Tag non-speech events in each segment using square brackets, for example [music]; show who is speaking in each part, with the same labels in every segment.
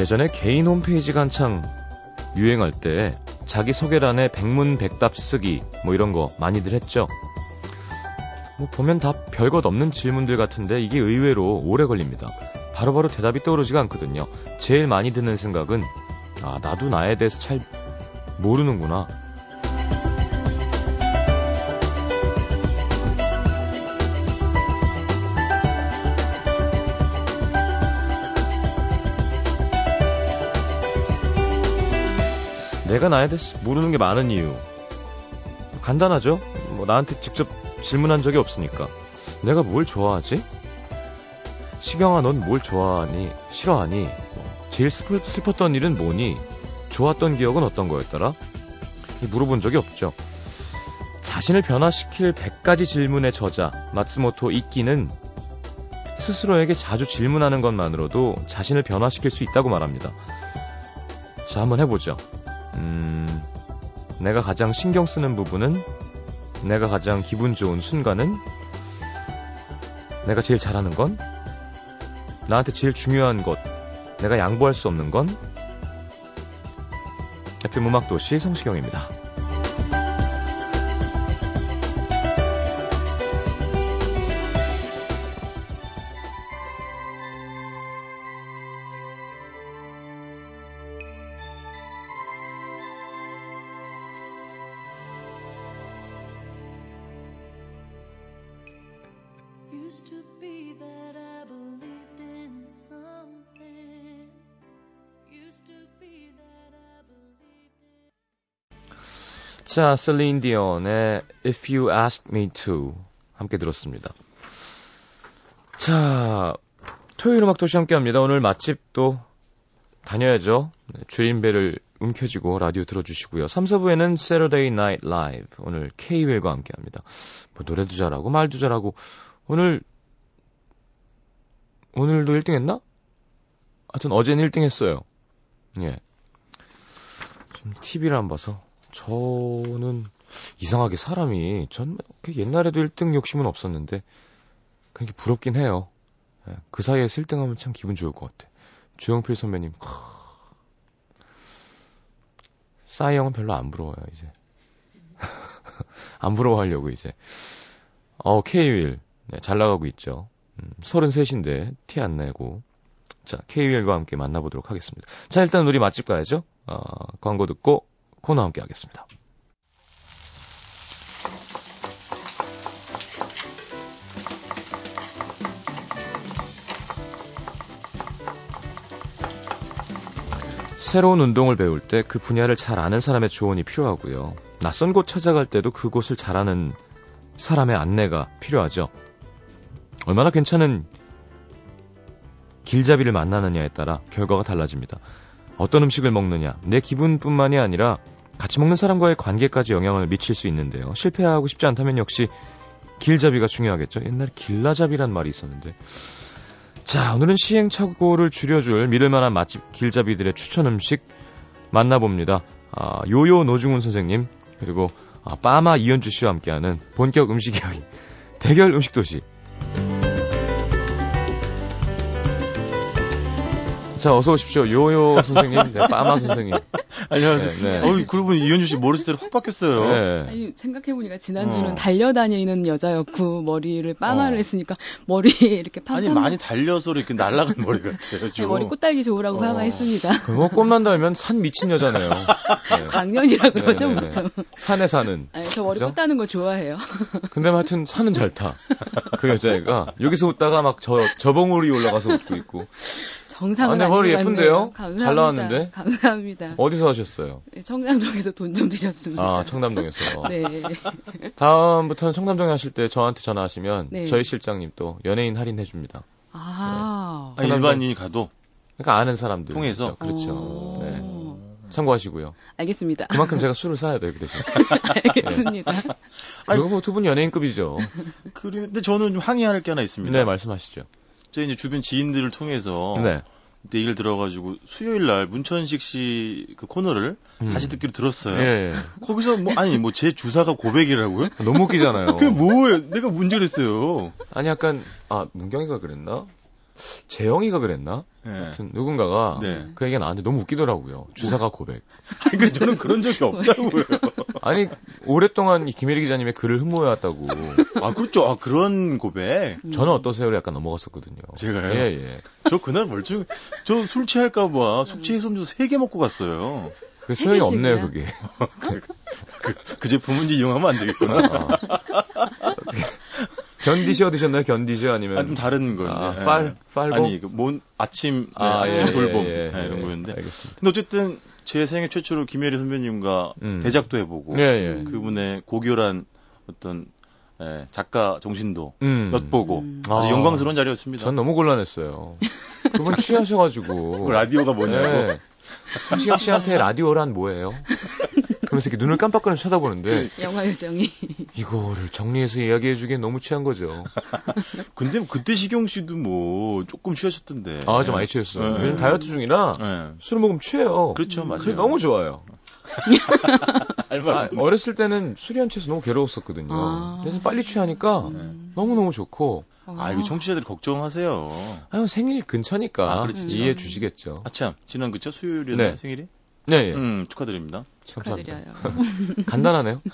Speaker 1: 예전에 개인 홈페이지가 한창 유행할 때 자기 소개란에 백문백답 쓰기 뭐 이런 거 많이들 했죠. 뭐 보면 다 별것 없는 질문들 같은데 이게 의외로 오래 걸립니다. 바로바로 바로 대답이 떠오르지가 않거든요. 제일 많이 드는 생각은 아 나도 나에 대해서 잘 모르는구나. 내가 나에 대해서 모르는 게 많은 이유. 간단하죠? 뭐 나한테 직접 질문한 적이 없으니까. 내가 뭘 좋아하지? 시경아, 넌 뭘 좋아하니? 싫어하니? 뭐 제일 슬퍼, 슬펐던 일은 뭐니? 좋았던 기억은 어떤 거였더라? 물어본 적이 없죠. 자신을 변화시킬 100가지 질문의 저자, 마츠모토 이끼는 스스로에게 자주 질문하는 것만으로도 자신을 변화시킬 수 있다고 말합니다. 자, 한번 해보죠. 음, 내가 가장 신경 쓰는 부분은 내가 가장 기분 좋은 순간은 내가 제일 잘하는 건 나한테 제일 중요한 것 내가 양보할 수 없는 건 FM 음악도시 성시경입니다. 자, 셀린 디온의 If You Ask Me To 함께 들었습니다. 자, 토요일 음악 도시 함께 합니다. 오늘 맛집도 다녀야죠. 네, 주인배를 움켜쥐고 라디오 들어주시고요. 3, 4부에는 Saturday Night Live 오늘 K-웰과 함께 합니다. 뭐 노래도 잘하고 말도 잘하고 오늘 오늘도 1등 했나? 하여튼 어제는 1등 했어요. 예. 좀 TV를 안 봐서 저는 이상하게 사람이 전 옛날에도 1등 욕심은 없었는데 그게 부럽긴 해요. 예, 그 사이에 1등하면 참 기분 좋을 것 같아. 조영필 선배님, 싸이 형은 별로 안 부러워요, 이제. [laughs] 안 부러워하려고, 이제. 어, K-윌. 네, 잘 나가고 있죠. 음, 33인데, 티 안 내고. 자, K-윌과 함께 만나보도록 하겠습니다. 자, 일단 우리 맛집 가야죠. 어, 광고 듣고 코너 함께 하겠습니다. 새로운 운동을 배울 때 그 분야를 잘 아는 사람의 조언이 필요하고요. 낯선 곳 찾아갈 때도 그곳을 잘 아는 사람의 안내가 필요하죠. 얼마나 괜찮은 길잡이를 만나느냐에 따라 결과가 달라집니다. 어떤 음식을 먹느냐, 내 기분뿐만이 아니라 같이 먹는 사람과의 관계까지 영향을 미칠 수 있는데요. 실패하고 싶지 않다면 역시 길잡이가 중요하겠죠. 옛날에 길라잡이란 말이 있었는데. 자, 오늘은 시행착오를 줄여줄 믿을만한 맛집 길잡이들의 추천 음식 만나봅니다. 아, 요요 노중훈 선생님, 그리고 아, 빠마 이현주 씨와 함께하는 본격 음식 이야기. 대결 음식 도시. 자, 어서 오십시오. 요요 [laughs] 선생님, 네, 빠마 선생님.
Speaker 2: 안녕하세요. 네, 네. 어이, 그러고 이현주 씨 머리스타일 확 바뀌었어요. 네.
Speaker 3: 아니, 생각해보니까 지난주는 어. 달려다니는 여자였고, 머리를 빠마를 어. 했으니까, 머리에 이렇게 팡
Speaker 2: 아니, 많이 달려서 이렇게 날아간 머리 같아요. 네,
Speaker 3: 머리 꽃달기 좋으라고 어. 파마했습니다.
Speaker 1: 그거 꽃만 달면 산 미친 여자네요. [laughs] 네.
Speaker 3: 광년이라 그러죠, 네, 네, 보통.
Speaker 1: 산에 사는.
Speaker 3: 아니, 저 머리 그죠? 꽃 따는 거 좋아해요. [laughs]
Speaker 1: 근데 하여튼 산은 잘 타. 그 여자애가. 여기서 웃다가 막 저, 저봉우리 올라가서 웃고 있고.
Speaker 3: 정상은
Speaker 1: 아, 근 머리 예쁜데요? 감사합니다. 잘 나왔는데?
Speaker 3: 감사합니다.
Speaker 1: 어디서 하셨어요?
Speaker 3: 네, 청담동에서 돈 좀 드렸습니다.
Speaker 1: 아, 청담동에서. [laughs] 네. 다음부터는 청담동에 하실 때 저한테 전화하시면 네. 저희 실장님 또 연예인 할인해 줍니다.
Speaker 3: 아.
Speaker 2: 네. 아 일반인이 가도
Speaker 1: 그러니까 아는 사람들
Speaker 2: 통해서
Speaker 1: 그렇죠. 네. 참고하시고요.
Speaker 3: 알겠습니다.
Speaker 1: 그만큼 제가 술을 사야 돼요, 그 대신. [laughs]
Speaker 3: 알겠습니다.
Speaker 1: 네. 그리고 뭐 두 분 연예인급이죠.
Speaker 2: 그런데 저는 좀 항의할 게 하나 있습니다.
Speaker 1: 네, 말씀하시죠.
Speaker 2: 저 이제 주변 지인들을 통해서 네. 얘기를 들어가지고 수요일 날 문천식 씨 그 코너를 음. 다시 듣기로 들었어요. 예, 예. 거기서 뭐 아니 뭐 제 주사가 고백이라고요?
Speaker 1: 너무 웃기잖아요.
Speaker 2: 그게 뭐예요? 내가 문제를 했어요.
Speaker 1: 아니 약간 아 문경이가 그랬나? 재영이가 그랬나? 네. 하여튼 누군가가 네. 그 얘기가 나한테 너무 웃기더라고요. 주사가 고백. [laughs]
Speaker 2: 아니, 그 저는 그런 적이 없다고요. [laughs]
Speaker 1: 아니 오랫동안 김혜리 기자님의 글을 흠모해왔다고.
Speaker 2: 아 그렇죠. 아 그런 고백.
Speaker 1: 저는 어떠세요를 약간 넘어갔었거든요.
Speaker 2: 제가요.
Speaker 1: 예 예.
Speaker 2: 저 그날 멀쩡. 저술 취할까봐 숙취 해소음료 3개 먹고 갔어요.
Speaker 1: 그 소용이 없네요 그게. [laughs]
Speaker 2: 그, 그, 그 제품은 이용하면 안 되겠구나. 아.
Speaker 1: 어떻게. 견디셔 드셨나요? 견디셔 아니면
Speaker 2: 아, 좀 다른 거.
Speaker 1: 아, 예. fal팔
Speaker 2: 아니 그뭔 아침 아, 네, 아침 예, 돌봄 예, 네, 이런 거였는데. 알겠습니다. 근데 어쨌든 제 생애 최초로 김혜리 선배님과 음. 대작도 해보고 예, 예. 그분의 고결한 어떤 예, 작가 정신도 음. 엿보고 음. 아, 영광스러운 자리였습니다.
Speaker 1: 전 너무 곤란했어요. 그분 취하셔가지고 [laughs]
Speaker 2: 그 라디오가 뭐냐고. [laughs] 네.
Speaker 1: 김시영 씨한테 라디오란 뭐예요? [laughs] 그러면서 이렇게 눈을 깜빡거리면서 쳐다보는데
Speaker 3: 영화 요정이
Speaker 1: 이거를 정리해서 이야기해주기엔 너무 취한 거죠. [laughs]
Speaker 2: 근데 그때 시경 씨도 뭐 조금 취하셨던데.
Speaker 1: 아, 좀 많이 취했어요. 네. 요즘 다이어트 중이라 네. 술 먹으면 취해요.
Speaker 2: 그렇죠, 맞아요.
Speaker 1: 너무 좋아요. [laughs] 아, 어렸을 때는 술이 안 취해서 너무 괴로웠었거든요. 아. 그래서 빨리 취하니까 네. 너무너무 좋고
Speaker 2: 아, 이거 청취자들 걱정하세요.
Speaker 1: 아유, 생일 근처니까 아, 이해해 주시겠죠.
Speaker 2: 아, 참. 지난 그쵸? 수요일이었나요? 네. 생일이?
Speaker 1: 네. 예.
Speaker 2: 음, 축하드립니다.
Speaker 3: 축하드려요.
Speaker 1: 간단하네요. [laughs]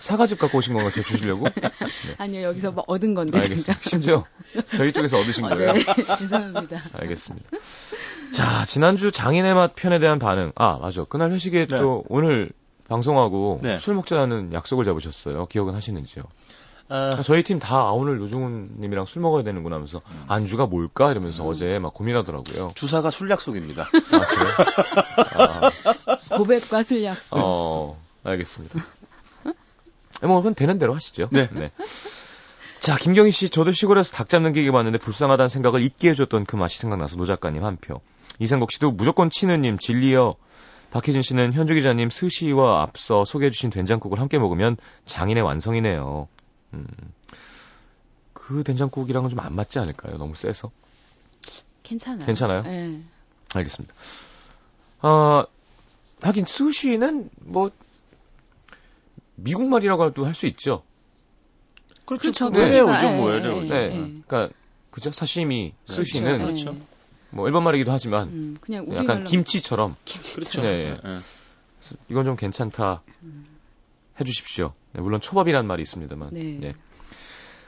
Speaker 1: 사과즙 갖고 오신 건가요? 제 주시려고? 네. [laughs]
Speaker 3: 아니요, 여기서 뭐 얻은 건데.
Speaker 1: 알겠습니다. 심지어 저희 쪽에서 얻으신 아, 거예요? 네, [laughs]
Speaker 3: 죄송합니다.
Speaker 1: 알겠습니다. 자, 지난주 장인의 맛 편에 대한 반응. 아, 맞아. 그날 회식에 네. 또 오늘 방송하고 네. 술 먹자는 약속을 잡으셨어요. 기억은 하시는지요? 아, 저희 팀 다 아, 오늘 노중훈님이랑 술 먹어야 되는구나 하면서 음. 안주가 뭘까 이러면서 음. 어제 막 고민하더라고요.
Speaker 2: 주사가 술 약속입니다.
Speaker 1: 아, 그래?
Speaker 3: 아. 고백과 술 약속.
Speaker 1: 어, 알겠습니다. 뭐 그건 되는 대로 하시죠.
Speaker 2: 네. 네.
Speaker 1: 자, 김경희 씨, 저도 시골에서 닭 잡는 기계 봤는데 불쌍하다는 생각을 잊게 해줬던 그 맛이 생각나서 노 작가님 한 표. 이상국 씨도 무조건 치느님 진리여. 박혜진 씨는 현주 기자님 스시와 앞서 소개해주신 된장국을 함께 먹으면 장인의 완성이네요. 음, 그 된장국이랑은 좀 안 맞지 않을까요? 너무 세서.
Speaker 3: 괜찮아요.
Speaker 1: 괜찮아요?
Speaker 3: 네.
Speaker 1: 알겠습니다. 어, 하긴 스시는 뭐 미국 말이라고 할수 있죠.
Speaker 3: 그렇죠.
Speaker 2: 네. 외래어죠, 뭐 네. 외래어죠.
Speaker 1: 네. 네. 그러니까 그죠? 사시미, 스시는 그렇죠. 그렇죠. 뭐 일본 말이기도 하지만 음, 그냥 약간 김치처럼.
Speaker 3: 김치처럼.
Speaker 1: 그렇죠. 네. 네. 이건 좀 괜찮다. 음. 해주십시오. 네, 물론 초밥이란 말이 있습니다만. 네. 네.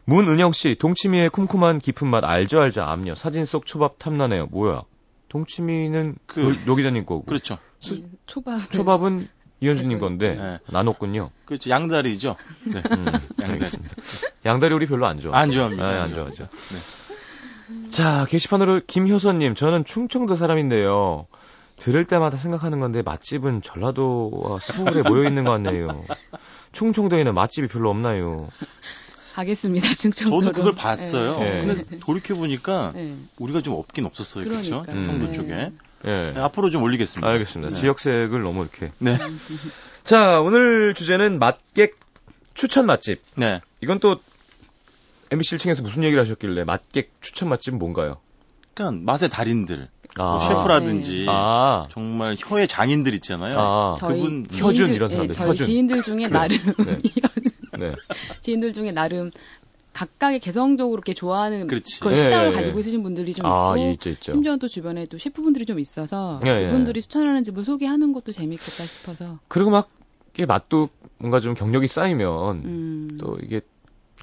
Speaker 1: 문은영 씨, 동치미의 쿰쿰한 깊은 맛 알죠 알죠 암요. 사진 속 초밥 탐나네요. 뭐야? 동치미는 그요 기자님 거고.
Speaker 2: 그렇죠.
Speaker 3: 수, 네, 초밥.
Speaker 1: 초밥은 이현주님 건데 네. 나눴군요.
Speaker 2: 그렇죠. 양다리죠.
Speaker 1: 네. 음, 알겠습니다. 양다리 우리 별로 안 좋아.
Speaker 2: 안 좋아합니다.
Speaker 1: 네, 안 좋아하죠. 네. 자 게시판으로 김효선님, 저는 충청도 사람인데요. 들을 때마다 생각하는 건데 맛집은 전라도와 서울에 모여 있는 것 같네요. [laughs] 충청도에는 맛집이 별로 없나요?
Speaker 3: 가겠습니다. 충청도.
Speaker 2: 저도 그걸 봤어요. 네. 근데 돌이켜 보니까 네. 우리가 좀 없긴 없었어요. 그렇죠? 충청도 네. 쪽에. 네. 앞으로 좀 올리겠습니다.
Speaker 1: 알겠습니다. 네. 지역색을 너무 이렇게. 네. [laughs] 자, 오늘 주제는 맛객 추천 맛집. 네. 이건 또 MBC 1층에서 무슨 얘기를 하셨길래 맛객 추천 맛집은 뭔가요?
Speaker 2: 그러니까 맛의 달인들. 아. 뭐 셰프라든지 네. 아. 정말 혀의 장인들 있잖아요. 아.
Speaker 1: 그분 혀준 이런 네, 사람들.
Speaker 3: 네, 저희 혀준. 지인들 중에 나름 네. 지인들 중에 나름 각각의 개성적으로 이렇게 좋아하는 그렇지. 그런 식당을 예, 가지고 있으신 분들이 좀 아, 있고 있죠, 있죠. 심지어 또 주변에 또 셰프분들이 좀 있어서 예, 그분들이 추천하는 집을 소개하는 것도 재밌겠다 싶어서
Speaker 1: 그리고 막 이게 맛도 뭔가 좀 경력이 쌓이면 음. 또 이게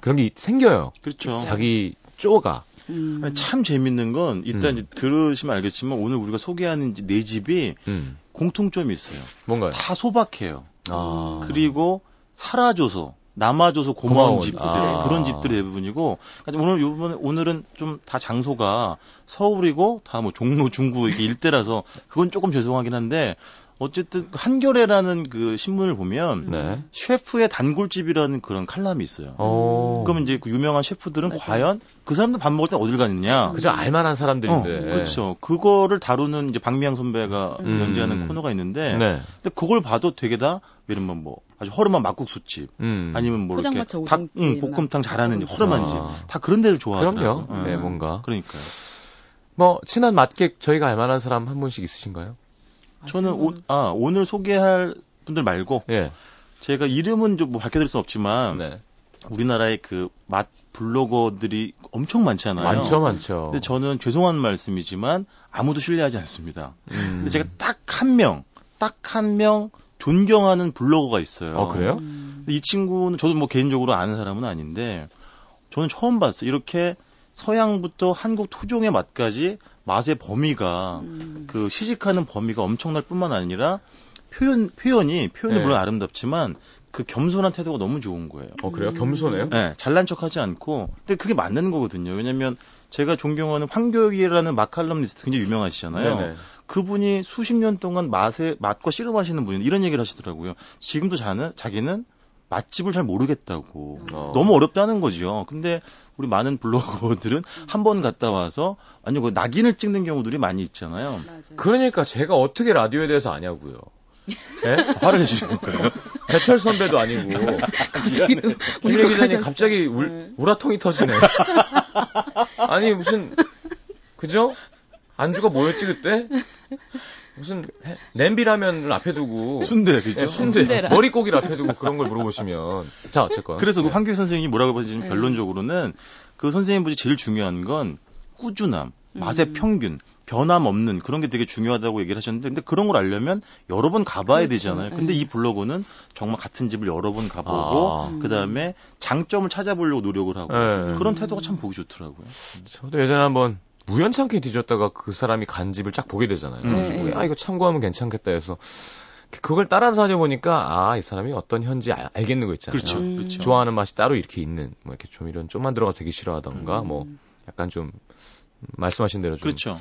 Speaker 1: 그런 게 생겨요.
Speaker 2: 그렇죠.
Speaker 1: 자기 쪼가
Speaker 2: 음. 참 재밌는 건 일단 음. 이제 들으시면 알겠지만 오늘 우리가 소개하는 네 집이 음. 공통점이 있어요.
Speaker 1: 뭔가요?
Speaker 2: 다 소박해요. 아. 그리고 살아줘서 남아줘서 고마운, 고마운 집들 아. 그런 집들이 대부분이고 그러니까 오늘 요번 오늘은 좀 다 장소가 서울이고 다 뭐 종로 중구 이렇게 [laughs] 일대라서 그건 조금 죄송하긴 한데 어쨌든 한겨레라는 그 신문을 보면 네. 셰프의 단골집이라는 그런 칼럼이 있어요. 오. 그러면 이제 그 유명한 셰프들은 맞아요. 과연 그 사람들 밥 먹을 때 어딜 가느냐?
Speaker 1: 그죠 알만한 사람들인데. 어,
Speaker 2: 그렇죠. 그거를 다루는 이제 박미양 선배가 음. 연재하는 코너가 있는데, 네. 근데 그걸 봐도 되게 다 예를 들면 뭐 아주 허름한 막국수집, 음. 아니면 뭐 이렇게 닭, 응, 볶음탕 잘하는 허름한 집, 아. 다 그런 데를 좋아하더라고요.
Speaker 1: 그럼요. 네, 뭔가.
Speaker 2: 그러니까요.
Speaker 1: 뭐 친한 맛객 저희가 알만한 사람 한 분씩 있으신가요?
Speaker 2: 저는 오, 아, 오늘 소개할 분들 말고 예. 제가 이름은 좀 뭐 밝혀드릴 수 없지만 네. 우리나라의 그 맛 블로거들이 엄청 많잖아요.
Speaker 1: 많죠, 많죠.
Speaker 2: 근데 저는 죄송한 말씀이지만 아무도 신뢰하지 않습니다. 음. 근데 제가 딱 한 명, 딱 한 명 존경하는 블로거가 있어요.
Speaker 1: 어, 그래요?
Speaker 2: 음. 이 친구는 저도 뭐 개인적으로 아는 사람은 아닌데 저는 처음 봤어요. 이렇게 서양부터 한국 토종의 맛까지 맛의 범위가 음. 그 시식하는 범위가 엄청날 뿐만 아니라 표현 표현이 표현이 네. 물론 아름답지만 그 겸손한 태도가 너무 좋은 거예요.
Speaker 1: 어 그래요? 겸손해요?
Speaker 2: 네, 잘난 척하지 않고 근데 그게 맞는 거거든요. 왜냐면 제가 존경하는 황교익이라는 마칼럼니스트 굉장히 유명하시잖아요. 네네. 그분이 수십 년 동안 맛에 맛과 씨름하시는 분이 이런 얘기를 하시더라고요. 지금도 자는 자기는 맛집을 잘 모르겠다고 어. 너무 어렵다는 거죠. 근데 우리 많은 블로거들은 [laughs] 한번 갔다 와서 아니 그 낙인을 찍는 경우들이 많이 있잖아요. 맞아요.
Speaker 1: 그러니까 제가 어떻게 라디오에 대해서 아냐고요.
Speaker 2: 네? 화를 내시는 거예요?
Speaker 1: 배철 선배도 아니고. [laughs] 김 기자님 갑자기 울, 네. 우라통이 터지네. 아니, 무슨, 그죠? 안주가 뭐였지, 그때? 무슨 냄비라면을 앞에 두고
Speaker 2: 순대 그죠? 네,
Speaker 1: 순대 순대라. 머릿고기를 앞에 두고 그런 걸 물어보시면 자 어쨌건
Speaker 2: 그래서 그 네. 그 황교익 선생님이 뭐라고 하시면 네. 결론적으로는 그 선생님 분이 제일 중요한 건 꾸준함, 맛의 음. 평균, 변함 없는 그런 게 되게 중요하다고 얘기를 하셨는데 근데 그런 걸 알려면 여러 번 가봐야 그렇죠. 되잖아요. 근데 네. 이 블로그는 정말 같은 집을 여러 번 가보고 아. 그다음에 장점을 찾아보려고 노력을 하고 네. 그런 태도가 참 보기 좋더라고요.
Speaker 1: 저도 예전에 한번 우연찮게 뒤졌다가 그 사람이 간 집을 쫙 보게 되잖아요. 음. 아 이거 참고하면 괜찮겠다 해서 그걸 따라다녀 보니까 아 이 사람이 어떤 현지 알, 알겠는 거 있잖아요.
Speaker 2: 그렇죠. 음. 그렇죠.
Speaker 1: 좋아하는 맛이 따로 이렇게 있는 뭐 이렇게 좀 이런 좀만 들어가 되게 싫어하던가 음. 뭐 약간 좀 말씀하신 대로 좀
Speaker 2: 그렇죠.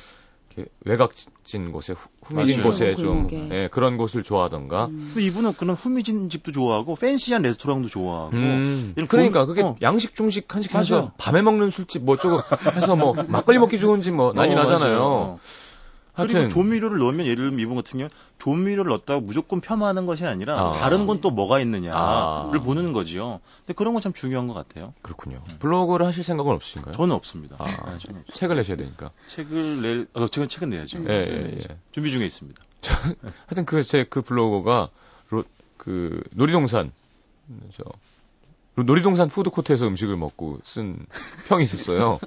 Speaker 1: 외곽진 곳에 후, 미진 곳에 좀 예, 그런 곳을 좋아하던가.
Speaker 2: 음. 이분은 그런 후미진 집도 좋아하고 팬시한 레스토랑도 좋아하고. 음.
Speaker 1: 그러니까 그게 어. 양식 중식 한식 해서 밤에 먹는 술집 뭐 어쩌고 해서 뭐 막걸리 먹기 좋은 집 뭐 난리 어, 나잖아요.
Speaker 2: 그리고 조미료를 넣으면 예를 들면 이분 같은 경우 조미료를 넣었다고 무조건 폄하하는 것이 아니라 아. 다른 건 또 뭐가 있느냐를 아. 보는 거지요. 근데 그런 건 참 중요한 것 같아요.
Speaker 1: 그렇군요. 음. 블로그를 하실 생각은 없으신가요?
Speaker 2: 저는 없습니다.
Speaker 1: 아. 네, 저는 책을 내셔야 되니까.
Speaker 2: 책을 낼, 어, 제가 책은 내야죠. 예, 예, 예. 준비 중에 있습니다. [laughs]
Speaker 1: 하여튼 그, 제 그 블로그가, 로, 그, 놀이동산, 저, 놀이동산 푸드코트에서 음식을 먹고 쓴 평이 있었어요.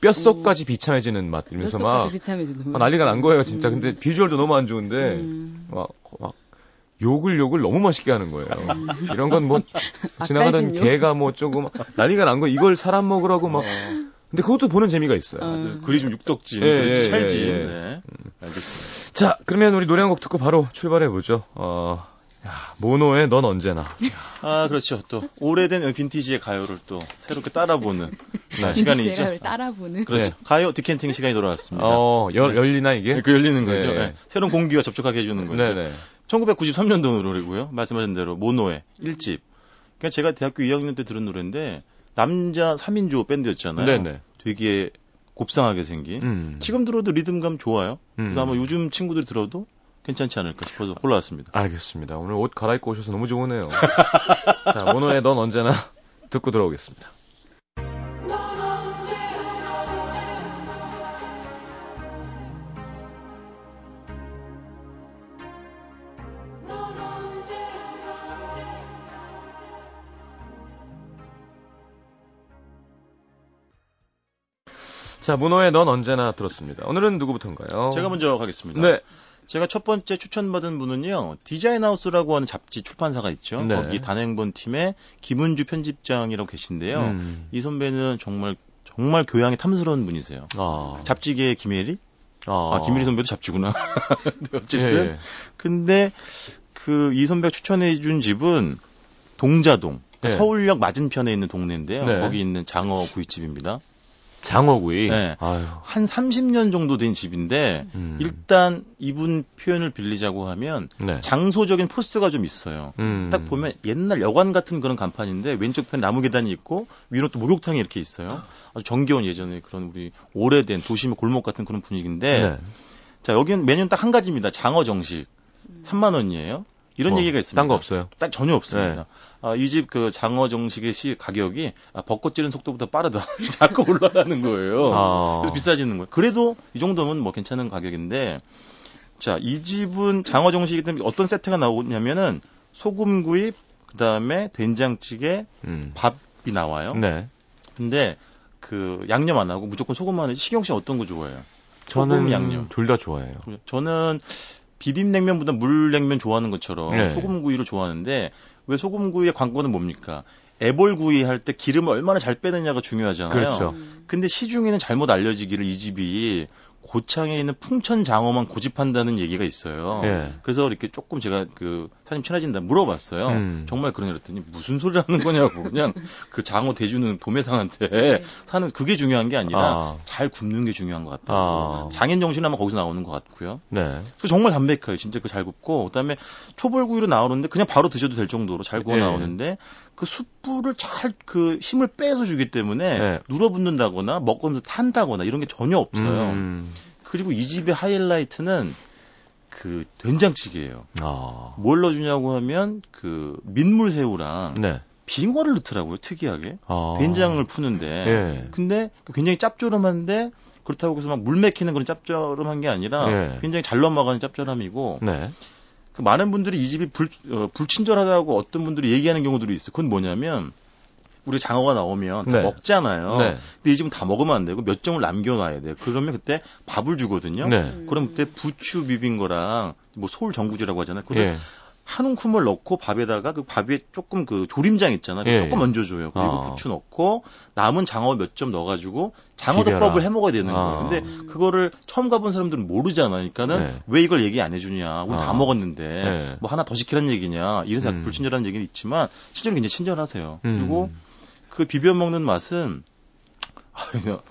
Speaker 1: 뼛속까지 비참해지는 맛 이러면서 막, 막 난리가 난 거예요 진짜. 음. 근데 비주얼도 너무 안 좋은데 음. 막, 막 욕을 욕을 너무 맛있게 하는 거예요. 음. 이런 건 뭐 지나가던 개가 뭐 조금 난리가 난 거 이걸 사람 먹으라고 막. 어. 근데 그것도 보는 재미가 있어요.
Speaker 2: 어. 글이 좀 육덕진, 예, 예, 찰진. 예, 예. 네.
Speaker 1: 알겠습니다. 자, 그러면 우리 노래 한 곡 듣고 바로 출발해 보죠. 어, 야, 모노의 넌 언제나. [laughs]
Speaker 2: 아, 그렇죠. 또 오래된 빈티지의 가요를 또 새롭게 따라보는 네. 시간이 있죠.
Speaker 3: 따라보는.
Speaker 2: 그렇죠. 네. 가요 디켄팅 시간이 돌아왔습니다.
Speaker 1: 어, 열, 열리나 이게?
Speaker 2: 네, 그 열리는 거죠. 네. 네. 새로운 공기가 접촉하게 해주는 거죠. 네네. 1993년도 노래고요. 말씀하신 대로 모노의 1집. 그러니까 제가 대학교 2학년 때 들은 노래인데 남자 3인조 밴드였잖아요. 네네. 되게 곱상하게 생긴. 음. 지금 들어도 리듬감 좋아요. 음. 그래서 아마 요즘 친구들 들어도 괜찮지 않을까 싶어서 골라왔습니다.
Speaker 1: 알겠습니다. 오늘 옷 갈아입고 오셔서 너무 좋으네요. [laughs] 자, 모노의 넌 언제나 듣고 들어오겠습니다. 자, 문호의 넌 언제나 들었습니다. 오늘은 누구부터인가요?
Speaker 2: 제가 먼저 가겠습니다.
Speaker 1: 네.
Speaker 2: 제가 첫 번째 추천받은 분은요, 디자인하우스라고 하는 잡지 출판사가 있죠. 네. 거기 단행본 팀의 김은주 편집장이라고 계신데요. 음. 이 선배는 정말 정말 교양이 탐스러운 분이세요. 아. 잡지계의 김혜리? 아. 아, 김혜리 선배도 잡지구나. [laughs] 어쨌든. 예, 예. 근데 그 이 선배가 추천해준 집은 동자동. 그러니까 네. 서울역 맞은편에 있는 동네인데요. 네. 거기 있는 장어 구이집입니다.
Speaker 1: 장어구이.
Speaker 2: 네. 아유. 한 30년 정도 된 집인데 음. 일단 이분 표현을 빌리자고 하면 네. 장소적인 포스가 좀 있어요. 음. 딱 보면 옛날 여관 같은 그런 간판인데 왼쪽 편 나무 계단이 있고 위로 또 목욕탕이 이렇게 있어요. 아주 정겨운 예전에 그런 우리 오래된 도심의 골목 같은 그런 분위기인데 네. 자 여기는 메뉴는 딱 한 가지입니다. 장어 정식 3만 원이에요. 이런 뭐, 얘기가 있습니다.
Speaker 1: 딴 거 없어요?
Speaker 2: 딱 전혀 없습니다. 네. 아, 이 집 그 장어 정식의 시 가격이 아, 벚꽃 지는 속도보다 빠르다. [laughs] 자꾸 올라가는 거예요. 아. 그래서 비싸지는 거예요. 그래도 이 정도면 뭐 괜찮은 가격인데 자, 이 집은 장어 정식이기 때문에 어떤 세트가 나오냐면은 소금구이, 그다음에 된장찌개, 음. 밥이 나와요. 네. 근데 그 양념 안 하고 무조건 소금만 해. 식용 씨 어떤 거 좋아해요?
Speaker 1: 저는 양념 둘 다 좋아해요.
Speaker 2: 저는 비빔냉면보다 물냉면 좋아하는 것처럼 네. 소금구이를 좋아하는데 왜 소금구이의 광고는 뭡니까? 애벌구이 할 때 기름을 얼마나 잘 빼느냐가 중요하잖아요. 그렇죠. 근데 시중에는 잘못 알려지기를 이 집이 고창에 있는 풍천 장어만 고집한다는 얘기가 있어요. 예. 그래서 이렇게 조금 제가 그 사장님 친해진다 물어봤어요. 음. 정말 그런 그랬더니 무슨 소리를 하는 거냐고 그냥 [laughs] 그 장어 대주는 도매상한테 네. 사는 그게 중요한 게 아니라 아. 잘 굽는 게 중요한 것 같다. 아. 장인 정신 아마 거기서 나오는 것 같고요. 네. 그 정말 담백해요. 진짜 그 잘 굽고 그다음에 초벌구이로 나오는데 그냥 바로 드셔도 될 정도로 잘 구워 예. 나오는데 그 숯불을 잘 그 힘을 빼서 주기 때문에 네. 눌어붙는다거나 먹으면서 탄다거나 이런 게 전혀 없어요. 음. 그리고 이 집의 하이라이트는 그 된장찌개예요. 아. 뭘 넣어주냐고 하면 그 민물새우랑 네. 빙어를 넣더라고요. 특이하게 아. 된장을 푸는데. 예. 근데 굉장히 짭조름한데 그렇다고 해서 막 물 맥히는 그런 짭조름한 게 아니라 예. 굉장히 잘 넘어가는 짭조름이고. 네. 그 많은 분들이 이 집이 불, 어, 불친절하다고 어떤 분들이 얘기하는 경우들이 있어요. 그건 뭐냐면 우리 장어가 나오면 다 네. 먹잖아요. 네. 근데 이 집은 다 먹으면 안 되고 몇 점을 남겨놔야 돼요. 그러면 그때 밥을 주거든요. 네. 그럼 그때 부추 비빈 거랑 뭐 소울 전구지라고 하잖아요. 그걸 예. 한 움큼을 넣고 밥에다가 그 밥에 조금 그 조림장 있잖아 요. 예. 조금 얹어줘요. 그리고 아. 부추 넣고 남은 장어 몇 점 넣어가지고 장어덮밥을 해 먹어야 되는 거예요. 아. 근데 그거를 처음 가본 사람들은 모르잖아요. 그러니까는 네. 왜 이걸 얘기 안 해주냐. 우리 아. 다 먹었는데 네. 뭐 하나 더 시키라는 얘기냐. 이런 음. 불친절한 얘기는 있지만 실제로 굉장히 친절하세요. 음. 그리고 그 비벼 먹는 맛은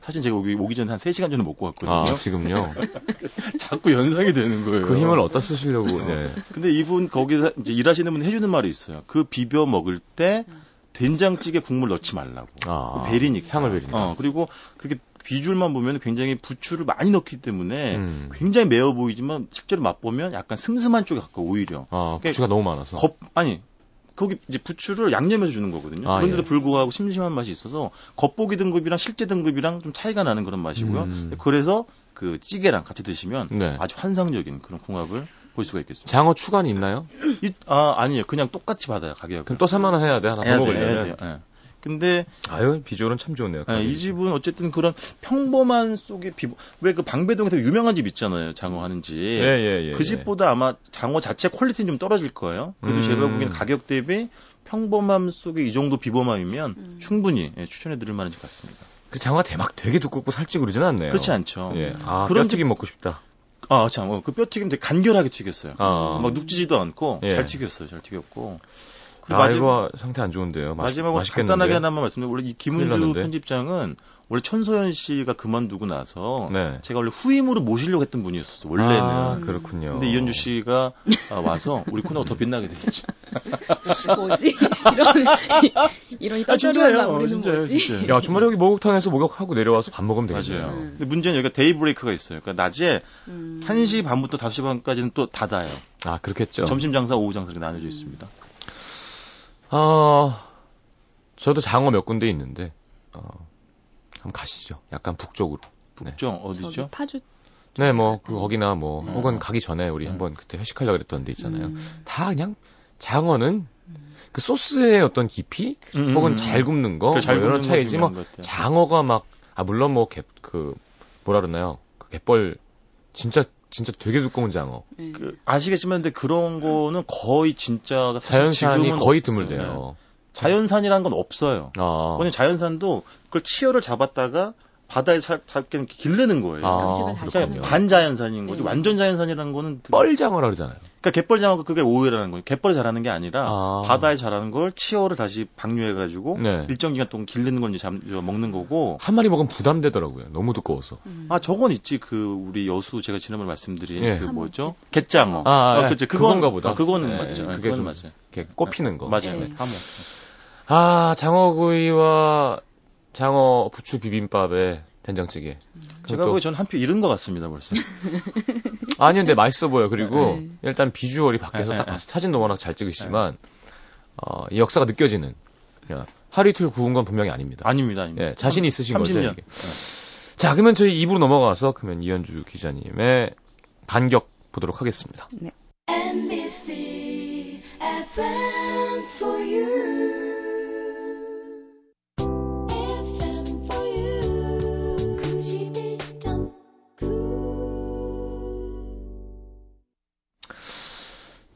Speaker 2: 사실 제가 오기, 오기 전에 한 3시간 전에 먹고 왔거든요.
Speaker 1: 아, 지금요? [laughs]
Speaker 2: 자꾸 연상이 되는 거예요.
Speaker 1: 그 힘을 어디다 쓰시려고, 네.
Speaker 2: 근데 이분 거기서 이제 일하시는 분 해주는 말이 있어요. 그 비벼 먹을 때 된장찌개 국물 넣지 말라고. 아, 그 베리니까.
Speaker 1: 향을 베리니까.
Speaker 2: 어, 그리고 그게 비주얼만 보면 굉장히 부추를 많이 넣기 때문에 음. 굉장히 매워 보이지만 실제로 맛보면 약간 슴슴한 쪽에 가까워 오히려.
Speaker 1: 아, 부추가 그러니까 너무 많아서.
Speaker 2: 겁, 아니, 거기 이제 부추를 양념해서 주는 거거든요. 아, 그런데도 예. 불구하고 심심한 맛이 있어서 겉보기 등급이랑 실제 등급이랑 좀 차이가 나는 그런 맛이고요. 음. 그래서 그 찌개랑 같이 드시면 네. 아주 환상적인 그런 궁합을 볼 수가 있겠습니다.
Speaker 1: 장어 추가는 있나요?
Speaker 2: 이, 아 아니에요. 그냥 똑같이 받아요 가격.
Speaker 1: 그럼 또 3만 원 해야 돼 하나 더 먹으려면.
Speaker 2: 네. 근데
Speaker 1: 아유 비주얼은 참 좋네요.
Speaker 2: 네, 이 집은 어쨌든 그런 평범한 속의 비보 왜 그 방배동에서 유명한 집 있잖아요 장어 하는 집. 예, 예, 예, 그 예. 집보다 아마 장어 자체 퀄리티는 좀 떨어질 거예요. 그래도 음. 제가 보기에는 가격 대비 평범함 속에 이 정도 비범함이면 음. 충분히 예, 추천해드릴 만한 집 같습니다.
Speaker 1: 그 장어가 대박 되게 두껍고 살찌 그러진 않네요.
Speaker 2: 그렇지 않죠.
Speaker 1: 예. 아, 그런 뼈튀김 먹고 싶다.
Speaker 2: 아, 참, 어, 그 뼈튀김 되게 간결하게 튀겼어요. 아. 막 눅지지도 않고 예. 잘 튀겼어요. 잘 튀겼고.
Speaker 1: 마지막 상태 안 좋은데요.
Speaker 2: 마지막으로 간단하게 하나만 말씀드리면 원래 이 김은주 편집장은 원래 천소연 씨가 그만두고 나서 네. 제가 원래 후임으로 모시려고 했던 분이었었어요. 원래는. 아,
Speaker 1: 그렇군요.
Speaker 2: 근데 이현주 씨가 아, 와서 우리 코너가 더 빛나게 됐죠. [laughs]
Speaker 3: 뭐지? 이런 이런 떠쩌르한 아, 마무리는 진짜요, 뭐지? 진짜요.
Speaker 1: 야 주말에 여기 목욕탕에서 목욕하고 내려와서 밥 먹으면 되겠네요. 맞아요.
Speaker 2: 음. 근데 문제는 여기가 day break가 있어요. 그러니까 낮에 음. 1시 반부터 5시 반까지는 또 닫아요.
Speaker 1: 아 그렇겠죠.
Speaker 2: 점심 장사, 오후 장사 이렇게 나눠져 있습니다.
Speaker 1: 어, 저도 장어 몇 군데 있는데 어, 한번 가시죠. 약간 북쪽으로.
Speaker 2: 북쪽 네. 어디죠?
Speaker 3: 파주.
Speaker 1: 네, 뭐, 그, 거기나 뭐, 음. 혹은 가기 전에 우리 음. 한번 그때 회식하려고 그랬던 데 있잖아요. 음. 다 그냥, 장어는 그 소스의 어떤 깊이, 음, 음, 혹은 음. 잘 굽는 거, 뭐 이런 차이지, 뭐, 장어가 막, 아, 물론 뭐, 개, 그, 뭐라 그러나요? 그 갯벌, 진짜, 진짜 되게 두꺼운 장어.
Speaker 2: 그, 아시겠지만, 근데 그런 거는 거의 진짜,
Speaker 1: 자연산이 거의 드물대요. 네.
Speaker 2: 자연산이라는 건 없어요. 아. 왜냐면 자연산도 그걸 치어를 잡았다가 바다에 살, 살게 기르는 거예요.
Speaker 3: 아,
Speaker 2: 그러니까 반자연산인 거죠. 네. 완전 자연산이라는 거는
Speaker 1: 뻘장어라 그러잖아요.
Speaker 2: 그러니까 갯벌장어가 그게 오해라는 거예요. 갯벌에 자라는 게 아니라 아. 바다에 자라는 걸 치어를 다시 방류해 가지고 네. 일정 기간 동안 기르는 건지 잠, 먹는 거고
Speaker 1: 한 마리 먹으면 부담되더라고요. 너무 두꺼워서.
Speaker 2: 음. 아 저건 있지 그 우리 여수 제가 지난번에 말씀드린 예. 그 뭐죠? 갯장어.
Speaker 1: 아, 아 어, 그치 그건, 가 보다.
Speaker 2: 아, 그거는 예, 맞죠.
Speaker 1: 그게 좀 맞아요. 이렇게 꼽히는 거.
Speaker 2: 맞아요. 네.
Speaker 1: 하모. 아, 장어구이와 장어 부추 비빔밥에 된장찌개.
Speaker 2: 제가 보기에 전한 표 잃은 것 같습니다, 벌써. [laughs]
Speaker 1: 아니, 근데 맛있어 보여. 그리고 네. 일단 비주얼이 밖에서 딱 봤을 사진도 워낙 잘 찍으시지만, 어, 이 역사가 느껴지는. 그냥 하루 이틀 구운 건 분명히 아닙니다.
Speaker 2: 아닙니다, 아닙니다.
Speaker 1: 예, 자신이 있으신 30년. 거죠. 이게. 네. 자, 그러면 저희 입으로 넘어가서 그러면 이현주 기자님의 반격 보도록 하겠습니다. 네. MBC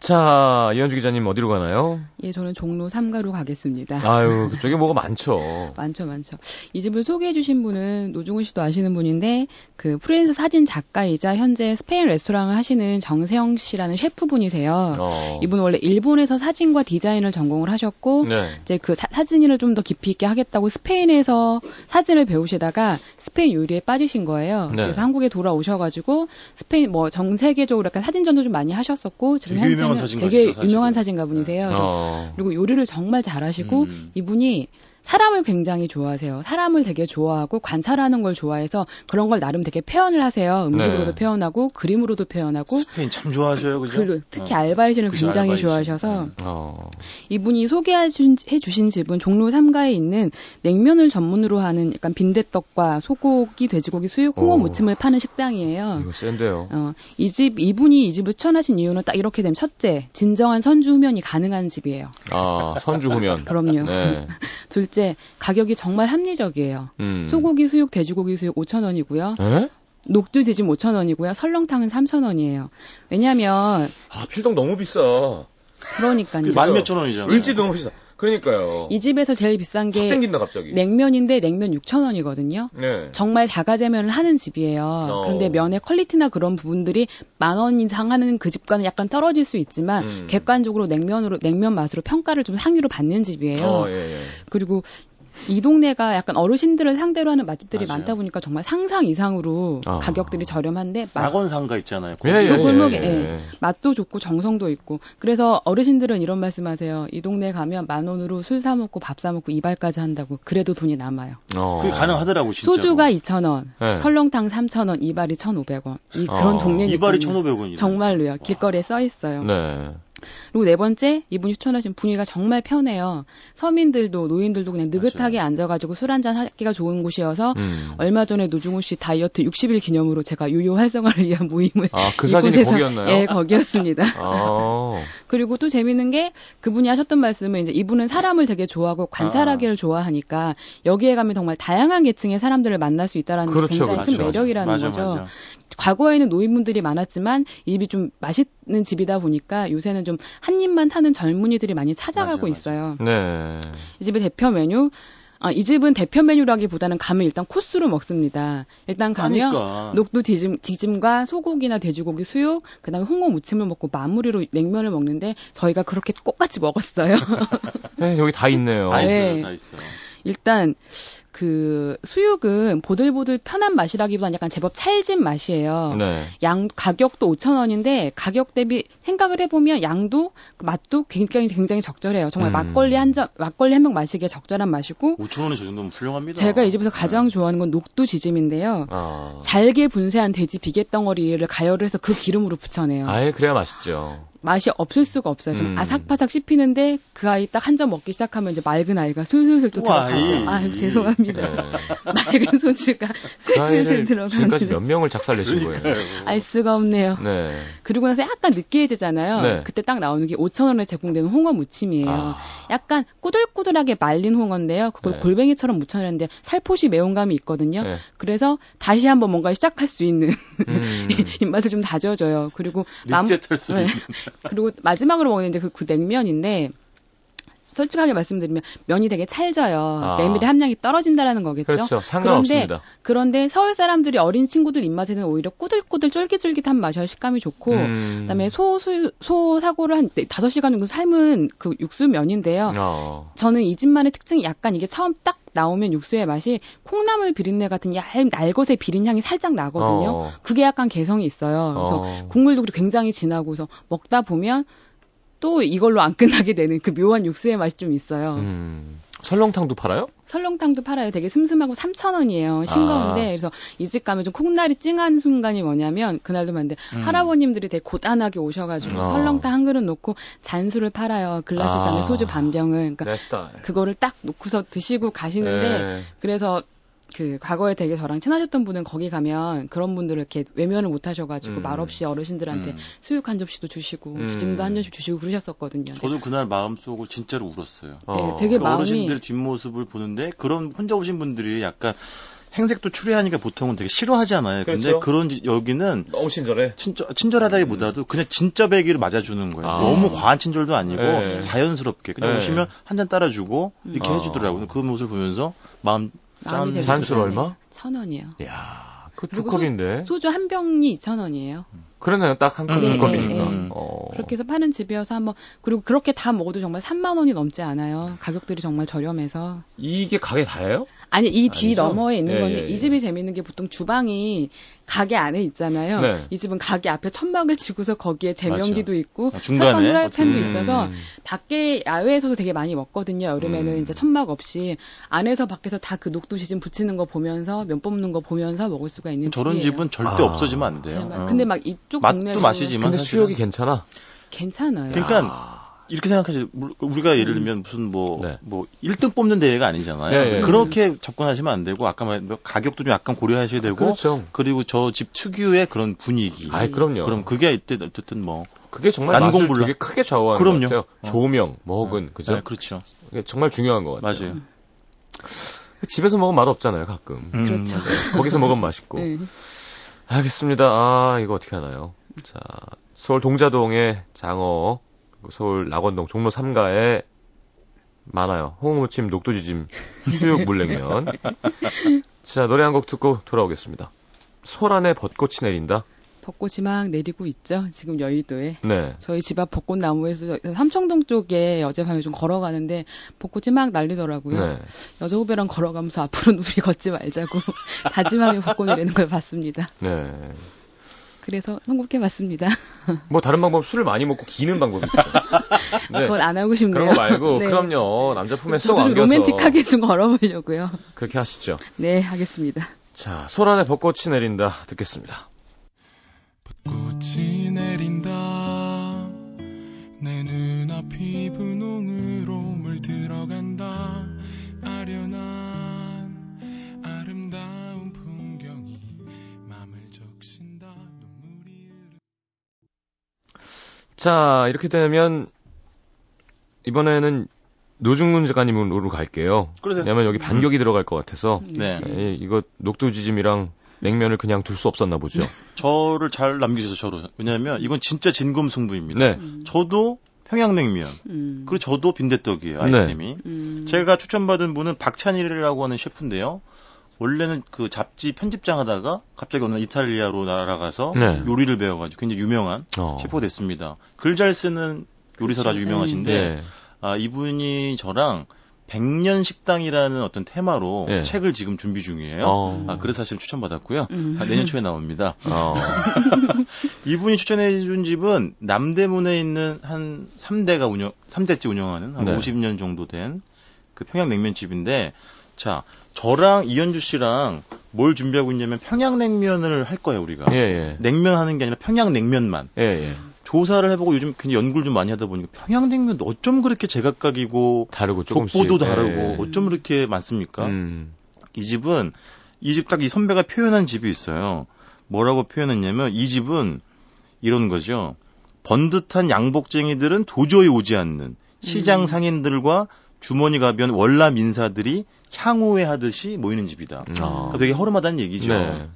Speaker 1: 자, 이현주 기자님 어디로 가나요?
Speaker 3: 예, 저는 종로 3가로 가겠습니다.
Speaker 1: 아유, 그쪽에 뭐가 많죠. [laughs]
Speaker 3: 많죠, 많죠. 이 집을 소개해 주신 분은 노중훈 씨도 아시는 분인데 그 프리랜서 사진 작가이자 현재 스페인 레스토랑을 하시는 정세영 씨라는 셰프분이세요. 어. 이분 원래 일본에서 사진과 디자인을 전공을 하셨고 네. 이제 그 사, 진을 좀 더 깊이 있게 하겠다고 스페인에서 사진을 배우시다가 스페인 요리에 빠지신 거예요. 네. 그래서 한국에 돌아오셔 가지고 스페인 뭐 전 세계적으로 약간 사진전도 좀 많이 하셨었고
Speaker 2: 지금 현재
Speaker 3: 유명한 사진가 되게 유명한 사진가 분이세요. 어. 그리고 요리를 정말 잘하시고 음. 이분이 사람을 굉장히 좋아하세요. 사람을 되게 좋아하고 관찰하는 걸 좋아해서 그런 걸 나름 되게 표현을 하세요. 음식으로도 네. 표현하고 그림으로도 표현하고
Speaker 2: 스페인 참 좋아하셔요, 그죠?
Speaker 3: 그, 특히 어. 알바이신을 굉장히 알바이신. 좋아하셔서 네. 어. 이분이 소개해 주신 집은 종로 3가에 있는 냉면을 전문으로 하는 약간 빈대떡과 소고기, 돼지고기, 수육, 홍어 오. 무침을 파는 식당이에요.
Speaker 1: 이거 센데요. 어,
Speaker 3: 이 집, 이분이 이 집을 추천하신 이유는 딱 이렇게 되면 첫째, 진정한 선주 후면이 가능한 집이에요.
Speaker 1: 아, 선주 후면. [laughs]
Speaker 3: 그럼요. 네. 둘 둘째, 가격이 정말 합리적이에요. 음. 소고기 수육, 돼지고기 수육 5,000원이고요. 에? 녹두 지짐 5,000원이고요. 설렁탕은 3,000원이에요. 왜냐면
Speaker 1: 아, 필동 너무 비싸.
Speaker 3: 그러니까요.
Speaker 2: 만 몇천 원이잖아요.
Speaker 1: 일지 너무 비싸. 그러니까요.
Speaker 3: 이 집에서 제일 비싼 게 땡긴다, 냉면인데 냉면 6,000원이거든요. 네. 정말 자가제면을 하는 집이에요. 어. 그런데 면의 퀄리티나 그런 부분들이 만 원 이상 하는 그 집과는 약간 떨어질 수 있지만 음. 객관적으로 냉면으로 냉면 맛으로 평가를 좀 상위로 받는 집이에요. 어, 예, 예. 그리고 이 동네가 약간 어르신들을 상대로 하는 맛집들이 맞아요. 많다 보니까 정말 상상 이상으로 아. 가격들이 저렴한데
Speaker 2: 낙원 상가 있잖아요.
Speaker 3: 예, 예, 골목에 예, 예. 맛도 좋고 정성도 있고 그래서 어르신들은 이런 말씀하세요. 이 동네 가면 만 원으로 술 사 먹고 밥 사 먹고 이발까지 한다고 그래도 돈이 남아요.
Speaker 2: 어. 그게 가능하더라고 진짜.
Speaker 3: 소주가 2,000원, 네. 설렁탕 3,000원, 이발이 1,500원. 이 그런 어. 동네니까
Speaker 2: 이발이 1,500원이요.
Speaker 3: 정말로요. 길거리에 써 있어요. 네. 그리고 네 번째, 이분이 추천하신 분위기가 정말 편해요. 서민들도 노인들도 그냥 느긋하게 맞아요. 앉아가지고 술 한잔 하기가 좋은 곳이어서 음. 얼마 전에 노중훈 씨 다이어트 60일 기념으로 제가 유효 활성화를 위한 모임을
Speaker 1: 아, 그 사진이 거기였나요?
Speaker 3: 예, 거기였습니다. [laughs] 아. 그리고 또 재밌는 게 그분이 하셨던 말씀은 이제 이분은 사람을 되게 좋아하고 관찰하기를 아. 좋아하니까 여기에 가면 정말 다양한 계층의 사람들을 만날 수 있다라는 그렇죠, 게 굉장히 그렇죠. 큰 매력이라는 맞아, 거죠. 맞아. 과거에는 노인분들이 많았지만 이 집이 좀 맛있는 집이다 보니까 요새는 좀 한 입만 타는 젊은이들이 많이 찾아가고 맞아요, 있어요. 네. 이 집의 대표 메뉴 아, 이 집은 대표 메뉴라기보다는 가면 일단 코스로 먹습니다. 일단 가면 싸니까. 녹두 디짐, 디짐과 소고기나 돼지고기 수육, 그다음에 홍어 무침을 먹고 마무리로 냉면을 먹는데 저희가 그렇게 똑같이 먹었어요. [laughs]
Speaker 1: 네, 여기 다 있네요.
Speaker 2: 다 있어요. 네. 다 있어요.
Speaker 3: 일단 그 수육은 보들보들 편한 맛이라기보다는 약간 제법 찰진 맛이에요. 네. 양 가격도 5천 원인데 가격 대비 생각을 해보면 양도 그 맛도 굉장히 굉장히 적절해요. 정말 음. 막걸리 한점 막걸리 한 병 마시기에 적절한 맛이고
Speaker 2: 5천 원이 저 정도면 훌륭합니다.
Speaker 3: 제가 이 집에서 가장 네. 좋아하는 건 녹두 지짐인데요. 아. 잘게 분쇄한 돼지 비계 덩어리를 가열을 해서 그 기름으로 부쳐내요.
Speaker 1: 아예 그래야 맛있죠.
Speaker 3: 맛이 없을 수가 없어요. 좀 음. 아삭바삭 씹히는데 그 아이 딱 한 점 먹기 시작하면 이제 맑은 아이가 술술술 또 들어가죠. 아 죄송합니다. 네. [laughs] 맑은 소주가 술술술 그 들어가는.
Speaker 1: 지금까지 몇 명을 작살내신 거예요?
Speaker 3: 알 수가 없네요. 네. 그리고 나서 약간 느끼해지잖아요. 네. 그때 딱 나오는 게 5천 원에 제공되는 홍어 무침이에요. 아. 약간 꼬들꼬들하게 말린 홍어인데요. 그걸 네. 골뱅이처럼 무쳐내는데 살포시 매운감이 있거든요. 네. 그래서 다시 한번 뭔가 시작할 수 있는 음. [laughs] 입맛을 좀 다져줘요. 그리고
Speaker 2: 남, 네.
Speaker 3: 그리고 마지막으로 먹는 이제 그, 그 냉면인데 솔직하게 말씀드리면 면이 되게 찰져요. 아. 메밀의 함량이 떨어진다라는 거겠죠.
Speaker 1: 그렇죠. 상관없습니다.
Speaker 3: 그런데, 그런데 서울 사람들이 어린 친구들 입맛에는 오히려 꼬들꼬들 쫄깃쫄깃한 맛이 식감이 좋고 음. 그다음에 소, 소, 소 사고를 한 5시간 정도 삶은 그 육수 면인데요. 어. 저는 이 집만의 특징이 약간 이게 처음 딱 나오면 육수의 맛이 콩나물 비린내 같은 얇은 날것의 비린 향이 살짝 나거든요. 어. 그게 약간 개성이 있어요. 그래서 어. 국물도 굉장히 진하고 서 먹다 보면 또 이걸로 안 끝나게 되는 그 묘한 육수의 맛이 좀 있어요. 음.
Speaker 1: 설렁탕도 팔아요?
Speaker 3: 설렁탕도 팔아요. 되게 슴슴하고 3,000원이에요. 싱거운데. 아. 그래서 이 집 가면 좀 콩날이 찡한 순간이 뭐냐면 그날도 만데 음. 할아버님들이 되게 고단하게 오셔가지고 아. 설렁탕 한 그릇 놓고 잔술을 팔아요. 글라스 잔에 아. 소주 반 병을. 그러니까 그거를 딱 놓고서 드시고 가시는데 네. 그래서 그 과거에 되게 저랑 친하셨던 분은 거기 가면 그런 분들을 이렇게 외면을 못 하셔가지고 음. 말없이 어르신들한테 음. 수육 한 접시도 주시고 음. 지짐도 한 접시 주시고 그러셨었거든요.
Speaker 2: 저도 그날 마음속으로 진짜로 울었어요. 네, 어. 되게 그 마음이 어르신들 뒷모습을 보는데 그런 혼자 오신 분들이 약간 행색도 추리하니까 보통은 되게 싫어하잖아요. 그렇죠. 근데 그런 여기는
Speaker 1: 너무 친절해.
Speaker 2: 친절 친절하다기보다도 음. 그냥 진짜 배기를 맞아주는 거예요. 아. 너무 과한 친절도 아니고 네. 자연스럽게 그냥 네. 오시면 한 잔 따라주고 이렇게 아. 해주더라고요. 그 모습을 보면서 마음 짠.
Speaker 1: 잔술 얼마?
Speaker 3: 천 원이요.
Speaker 1: 야, 그 두 컵인데.
Speaker 3: 소주 한 병이 이천 원이에요.
Speaker 1: 그러네요. 딱 한컵 네, 두 컵이니까. 네, 네.
Speaker 3: 어. 그렇게 해서 파는 집이어서 한번 그리고 그렇게 다 먹어도 정말 3만 원이 넘지 않아요. 가격들이 정말 저렴해서.
Speaker 1: 이게 가게 다예요?
Speaker 3: 아니 이 뒤 너머에 있는 예, 건데 예, 예. 이 집이 재밌는 게 보통 주방이 가게 안에 있잖아요. 네. 이 집은 가게 앞에 천막을 치고서 거기에 제면기도 있고
Speaker 2: 아, 중간에
Speaker 3: 프라이팬도 음. 있어서 밖에 야외에서도 되게 많이 먹거든요. 여름에는 음. 이제 천막 없이 안에서 밖에서 다 그 녹두 시즌 붙이는 거 보면서 면 뽑는 거 보면서 먹을 수가 있는
Speaker 2: 저런
Speaker 3: 집이에요.
Speaker 2: 집은 절대 아. 없어지면 안 돼요.
Speaker 3: 어. 근데 막 이쪽
Speaker 2: 맛도 맛이지만
Speaker 1: 근데 수육이 괜찮아.
Speaker 3: 괜찮아요.
Speaker 2: 그러니까 아. 이렇게 생각하지 우리가 예를 들면 무슨 뭐뭐 네. 뭐 1등 뽑는 대회가 아니잖아요. 네, 네, 그렇게 접근하시면 안 되고 아까 말 가격도 좀 약간 고려하셔야 되고 그렇죠. 그리고 저 집 특유의 그런 분위기.
Speaker 1: 아, 그럼요.
Speaker 2: 그럼 그게 어쨌든 뭐
Speaker 1: 그게 정말 맛을 되게 크게 좌우하는 그럼요. 것 같아요. 어. 조명, 먹은, 그죠?
Speaker 2: 네, 그렇죠.
Speaker 1: 그게 정말 중요한 것 같아요.
Speaker 2: 맞아요.
Speaker 1: 집에서 먹으면 맛 없잖아요, 가끔.
Speaker 3: 음. 그렇죠.
Speaker 1: 네, 거기서 먹으면 맛있고. 네. 알겠습니다. 아, 이거 어떻게 하나요? 자, 서울 동자동의 장어 서울 낙원동 종로 3가에 많아요. 홍무침, 녹두지짐, 수육 물냉면. [laughs] 자, 노래 한 곡 듣고 돌아오겠습니다. 소란에 벚꽃이 내린다.
Speaker 3: 벚꽃이 막 내리고 있죠. 지금 여의도에. 네. 저희 집 앞 벚꽃 나무에서 삼청동 쪽에 어젯밤에 좀 걸어가는데 벚꽃이 막 날리더라고요. 네. 여자 후배랑 걸어가면서 앞으로는 우리 걷지 말자고 [laughs] 다짐하며 벚꽃 내리는 걸 봤습니다. 네. 그래서 선곡해 봤습니다. [laughs]
Speaker 1: 뭐 다른 방법 술을 많이 먹고 기는 방법이 있죠. [laughs]
Speaker 3: 네. 그건 안 하고 싶네요.
Speaker 1: 그런 거 말고 네. 그럼요 남자 품에 쏙 안겨서
Speaker 3: 로맨틱하게 좀 걸어보려고요.
Speaker 1: 그렇게 하시죠.
Speaker 3: 네 하겠습니다.
Speaker 1: 자 소란에 벚꽃이 내린다 듣겠습니다.
Speaker 4: 벚꽃이 내린다 내 눈앞이 분홍으로 물들어간다 아련한 아름다운 풍경이 맘을 적신다
Speaker 1: 자, 이렇게 되면 이번에는 노중문 작가님으로 갈게요. 그러세요. 왜냐면 여기 반격이 음. 들어갈 것 같아서. 네. 네. 이거 녹두지짐이랑 냉면을 그냥 둘 수 없었나 보죠.
Speaker 2: 저를 잘 남기셔서 저로. 왜냐하면 이건 진짜 진검승부입니다. 네. 저도 평양냉면. 음. 그리고 저도 빈대떡이에요, 아이템이. 네. 음. 제가 추천받은 분은 박찬일이라고 하는 셰프인데요. 원래는 그 잡지 편집장 하다가 갑자기 어느 이탈리아로 날아가서 네. 요리를 배워가지고 굉장히 유명한 어. 셰프가 됐습니다. 글 잘 쓰는 요리사로 아주 그렇죠. 유명하신데 네. 아, 이분이 저랑 백년 식당이라는 어떤 테마로 네. 책을 지금 준비 중이에요. 어. 아, 그래서 사실 추천받았고요. 음. 아, 내년 초에 나옵니다. [laughs] 어. [laughs] 이분이 추천해준 집은 남대문에 있는 한 3대가 운영, 3대째 운영하는 한 네. 50년 정도 된 그 평양냉면집인데 자, 저랑 이현주 씨랑 뭘 준비하고 있냐면 평양냉면을 할 거예요, 우리가. 예, 예. 냉면 하는 게 아니라 평양냉면만. 조사를 해보고 요즘 굉장히 연구를 좀 많이 하다 보니까 평양냉면 어쩜 그렇게 제각각이고
Speaker 1: 다르고
Speaker 2: 족보도 다르고 예. 어쩜 그렇게 많습니까? 음. 이 집은 이 집 딱 이 선배가 표현한 집이 있어요. 뭐라고 표현했냐면 이 집은 이런 거죠. 번듯한 양복쟁이들은 도저히 오지 않는 시장 음. 상인들과 주머니 가변 월남 인사들이 향후회 하듯이 모이는 집이다. 아. 그러니까 되게 허름하다는 얘기죠. 네.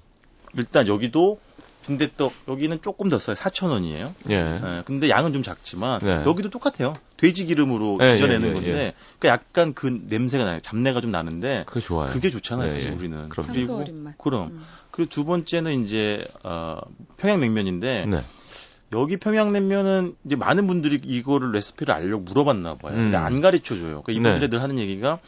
Speaker 2: 일단 여기도 빈대떡 여기는 조금 더 싸요. 4천 원이에요. 예. 네, 근데 양은 좀 작지만 네. 여기도 똑같아요. 돼지 기름으로 예, 지져내는 예, 예, 건데 예. 그러니까 약간 그 냄새가 나요. 잡내가 좀 나는데
Speaker 1: 그게 좋아요.
Speaker 2: 그게 좋잖아요. 사실 우리는. 그럼. 그리고 그럼 음. 그리고 두 번째는 이제 어, 평양냉면인데 네. 여기 평양냉면은 이제 많은 분들이 이거를 레시피를 알려고 물어봤나 봐요. 음. 근데 안 가르쳐 줘요. 그러니까 이분들이 네. 늘 하는 얘기가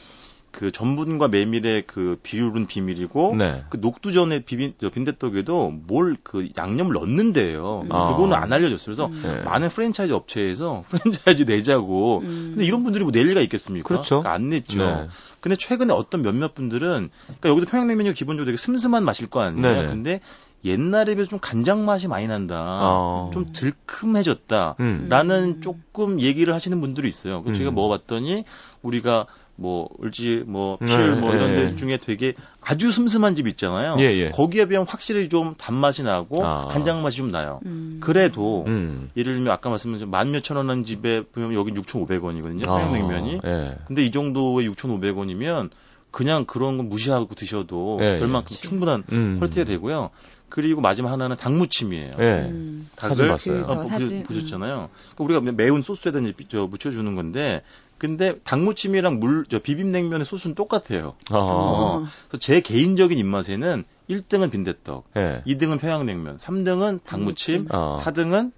Speaker 2: 그 전분과 메밀의 그 비율은 비밀이고 네. 그 녹두전에 비빈 빈대떡에도 뭘 그 양념을 넣는데요. 음. 그거는 안 알려졌어요. 그래서 음. 네. 많은 프랜차이즈 업체에서 [laughs] 프랜차이즈 내자고. 음. 근데 이런 분들이 뭐 낼 리가 있겠습니까?
Speaker 1: 그렇죠.
Speaker 2: 그러니까 안 냈죠. 네. 근데 최근에 어떤 몇몇 분들은 그러니까 여기도 평양냉면이 기본적으로 되게 슴슴한 맛일 거 아니에요. 네. 근데 옛날에 비해서 좀 간장 맛이 많이 난다. 어. 좀 들큼해졌다. 음. 라는 조금 얘기를 하시는 분들이 있어요. 그 제가 음. 먹어봤더니 우리가 뭐 을지 뭐 필 뭐 이런 데 중에 되게 아주 슴슴한 집 있잖아요. 예, 예. 거기에 비하면 확실히 좀 단맛이 나고 아. 간장 맛이 좀 나요. 음. 그래도 음. 예를 들면 아까 말씀드린 만 몇천 원 한 집에 보면 여기 6,500원이거든요. 평양냉면이. 아. 예. 근데 이 정도의 6,500원이면 그냥 그런 거 무시하고 드셔도 예, 예. 별만큼 예. 충분한 음. 퀄리티가 되고요. 그리고 마지막 하나는 닭무침이에요. 예. 음. 닭을 봤어요. 어, 보셨잖아요. 그러니까 우리가 매운 소스에다 저 묻혀주는 건데 근데 닭무침이랑 물, 저 비빔냉면의 소스는 똑같아요. 아. 어. 그래서 제 개인적인 입맛에는 1등은 빈대떡, 네. 2등은 평양냉면, 3등은 닭무침, 어. 4등은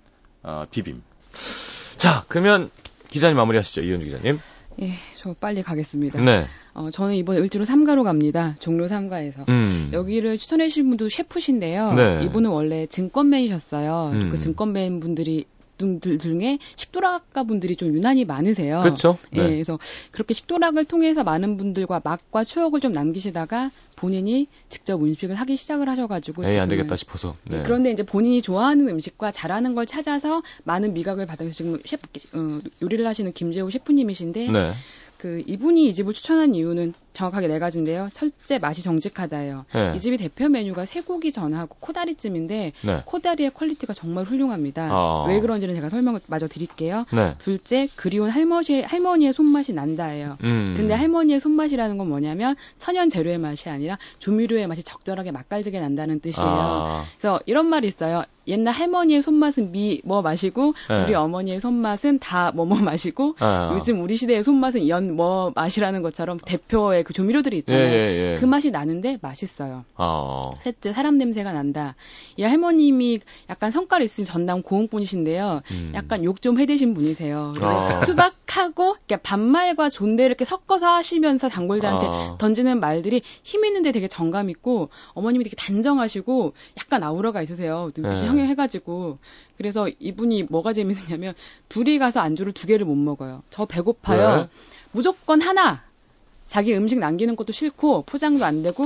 Speaker 2: 어, 비빔.
Speaker 1: 자, 그러면 기자님 마무리하시죠, 이현주 기자님.
Speaker 3: 예, 저 빨리 가겠습니다. 네. 어, 저는 이번에 을지로 3가로 갑니다. 종로 3가에서. 음. 여기를 추천해 주신 분도 셰프신데요. 네. 이분은 원래 증권맨이셨어요. 음. 그 증권맨 분들이 분들 중에 식도락가 분들이 좀 유난히 많으세요.
Speaker 1: 그렇죠.
Speaker 3: 네. 예, 그래서 그렇게 식도락을 통해서 많은 분들과 맛과 추억을 좀 남기시다가 본인이 직접 음식을 하기 시작을 하셔가지고
Speaker 1: 에이, 안 되겠다 싶어서.
Speaker 3: 네. 네. 그런데 이제 본인이 좋아하는 음식과 잘하는 걸 찾아서 많은 미각을 받아서 지금 셰프 어, 요리를 하시는 김재호 셰프님이신데 네. 그 이분이 이 집을 추천한 이유는 정확하게 네 가지인데요. 첫째 맛이 정직하다예요. 네. 이 집이 대표 메뉴가 쇠고기 전하고 코다리찜인데 네. 코다리의 퀄리티가 정말 훌륭합니다. 아. 왜 그런지는 제가 설명을 마저 드릴게요. 네. 둘째 그리운 할머니 할머니의 손맛이 난다예요. 음. 근데 할머니의 손맛이라는 건 뭐냐면 천연 재료의 맛이 아니라 조미료의 맛이 적절하게 맛깔지게 난다는 뜻이에요. 아. 그래서 이런 말이 있어요. 옛날 할머니의 손맛은 미 뭐 맛이고 네. 우리 어머니의 손맛은 다 뭐 뭐 맛이고 아. 요즘 우리 시대의 손맛은 연 뭐 맛이라는 것처럼 대표의 그 조미료들이 있잖아요. 예, 예, 예. 그 맛이 나는데 맛있어요. 아. 셋째 사람 냄새가 난다. 이 할머님이 약간 성깔 있으신 전남 고흥분이신데요. 음. 약간 욕 좀 해대신 분이세요. 아. 투박하고 반말과 존대를 이렇게 섞어서 하시면서 단골들한테 아. 던지는 말들이 힘 있는데 되게 정감 있고 어머님이 되게 단정하시고 약간 아우라가 있으세요. 네. 형해가지고 그래서 이분이 뭐가 재밌느냐면 둘이 가서 안주를 두 개를 못 먹어요. 저 배고파요. 네. 무조건 하나. 자기 음식 남기는 것도 싫고 포장도 안 되고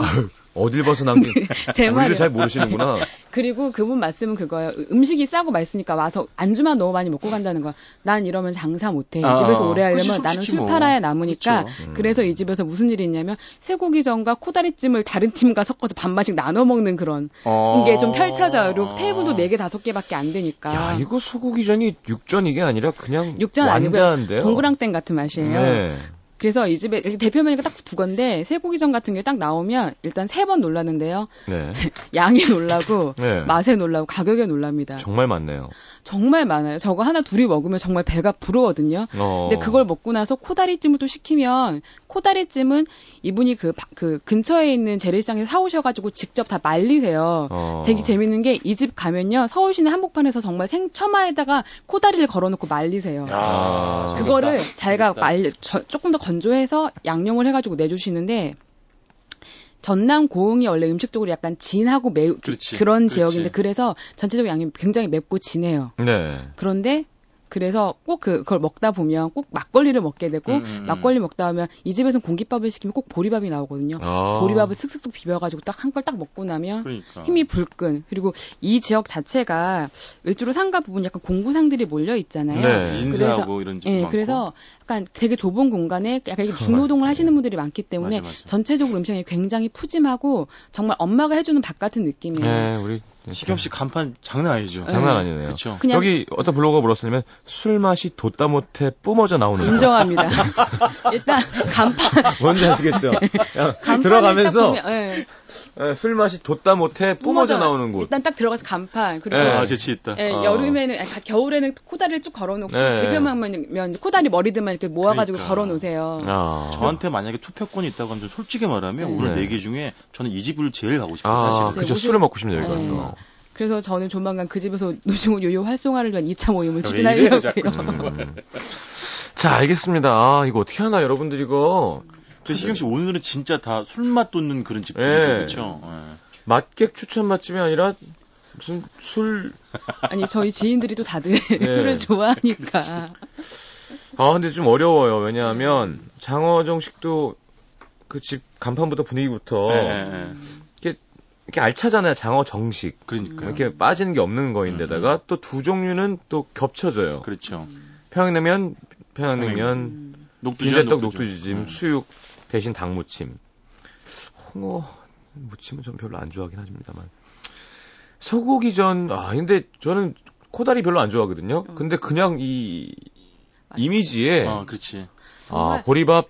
Speaker 1: 어딜 봐서 남긴 [laughs] 제 말을 잘 모르시는구나. [laughs]
Speaker 3: 그리고 그분 말씀은 그거예요. 음식이 싸고 맛있으니까 와서 안주만 너무 많이 먹고 간다는 거야. 난 이러면 장사 못해. 이 아, 집에서 오래 하려면 나는 술 뭐. 팔아야 남으니까. 그렇죠. 그래서 이 집에서 무슨 일이 있냐면 쇠고기전과 코다리찜을 다른 팀과 섞어서 반반씩 나눠 먹는 그런 어... 게좀 펼쳐져요. 그리고 테이블도 4개, 5개밖에 안 되니까.
Speaker 1: 야, 이거 소고기전이 육전 이게 아니라 그냥 육전 아니고
Speaker 3: 동그랑땡 같은 맛이에요. 네. 그래서 이 집에 대표 메뉴가 딱 두 건데 쇠고기전 같은 게 딱 나오면 일단 세 번 놀랐는데요. 네. [laughs] 양에 놀라고 [laughs] 네. 맛에 놀라고 가격에 놀랍니다.
Speaker 1: 정말 많네요.
Speaker 3: 정말 많아요. 저거 하나 둘이 먹으면 정말 배가 부르거든요. 어. 근데 그걸 먹고 나서 코다리찜을 또 시키면 코다리찜은 이분이 그, 그 근처에 있는 재래시장에서 사오셔가지고 직접 다 말리세요. 어. 되게 재밌는 게 이 집 가면요 서울시내 한복판에서 정말 생처마에다가 코다리를 걸어놓고 말리세요. 아, 그거를 자기가 말리 조금 더 건조해서 양념을 해가지고 내주시는데 전남 고흥이 원래 음식적으로 약간 진하고 매우 그런 그렇지. 지역인데 그래서 전체적으로 양이 굉장히 맵고 진해요. 네. 그런데 그래서 꼭 그, 그걸 먹다 보면 꼭 막걸리를 먹게 되고 음, 음, 음. 막걸리 먹다 보면 이 집에서는 공깃밥을 시키면 꼭 보리밥이 나오거든요. 아. 보리밥을 슥슥슥 비벼가지고 딱 한 걸 딱 먹고 나면 그러니까. 힘이 불끈. 그리고 이 지역 자체가 을주로 상가 부분 약간 공구상들이 몰려 있잖아요.
Speaker 2: 네. 그래서 이런 집 예, 많고.
Speaker 3: 그래서 약간 되게 좁은 공간에 약간 중노동을 하시는 분들이 많기 때문에 맞아, 맞아. 전체적으로 음식이 굉장히 푸짐하고 정말 엄마가 해주는 밥 같은 느낌이에요.
Speaker 1: 네, 우리
Speaker 2: 시경 씨 간판 장난 아니죠.
Speaker 1: 장난 아니네요. 그렇죠. 여기 어떤 블로거가 물었으면 술 맛이 돋다 못해 뿜어져 나오는
Speaker 3: 인정합니다. [laughs] 일단 간판
Speaker 1: 뭔지 아시겠죠? [laughs] 네. 들어가면서 네. 네, 술 맛이 돋다 못해 뿜어져 나오는 곳.
Speaker 3: 일단 딱 들어가서 간판 그리고
Speaker 2: 네. 아, 재치 있다.
Speaker 3: 네, 어. 여름에는 아니, 겨울에는 코다리를 쭉 걸어놓고 네. 지금 하면 코다리 머리들만 이렇게 모아가지고 그러니까. 걸어놓으세요. 아.
Speaker 2: 저한테 만약에 투표권이 있다고 하면 솔직히 말하면 네. 오늘 네 개 중에 저는 이 집을 제일 가고 싶어요. 아, 사실.
Speaker 1: 그죠 술을 먹고 싶네요 여기 가서.
Speaker 3: 그래서 저는 조만간 그 집에서 [laughs] 노중훈 요요 활성화를 위한 2차 모임을 추진하려고요. 음.
Speaker 1: 자, 알겠습니다. 아, 이거 어떻게 하나, 여러분들 이거.
Speaker 2: 저 시경 씨 오늘은 진짜 다 술맛 돋는 그런 집들이죠, 네. 그렇죠? 네.
Speaker 1: 맛객 추천 맛집이 아니라 무슨 술 [laughs]
Speaker 3: 아니 저희 지인들이 또 다들 네. 술을 좋아하니까.
Speaker 1: 아 근데 좀 어려워요. 왜냐하면 장어정식도 그 집 간판부터 분위기부터 네. 네. 이렇게 알차잖아요. 장어 정식. 그러니까 이렇게 빠지는 게 없는 거인데다가 음. 또두 종류는 또 겹쳐져요.
Speaker 2: 그렇죠.
Speaker 1: 평양냉면, 평양냉면, 음. 녹두전, 녹두지짐, 음. 수육 대신 닭무침. 홍어 무침은 좀 별로 안 좋아하긴 합니다만. 소고기전, 아, 근데 저는 코다리 별로 안 좋아하거든요. 음. 근데 그냥 이 이미지에.
Speaker 2: 어, 그렇지.
Speaker 1: 아, 보리밥,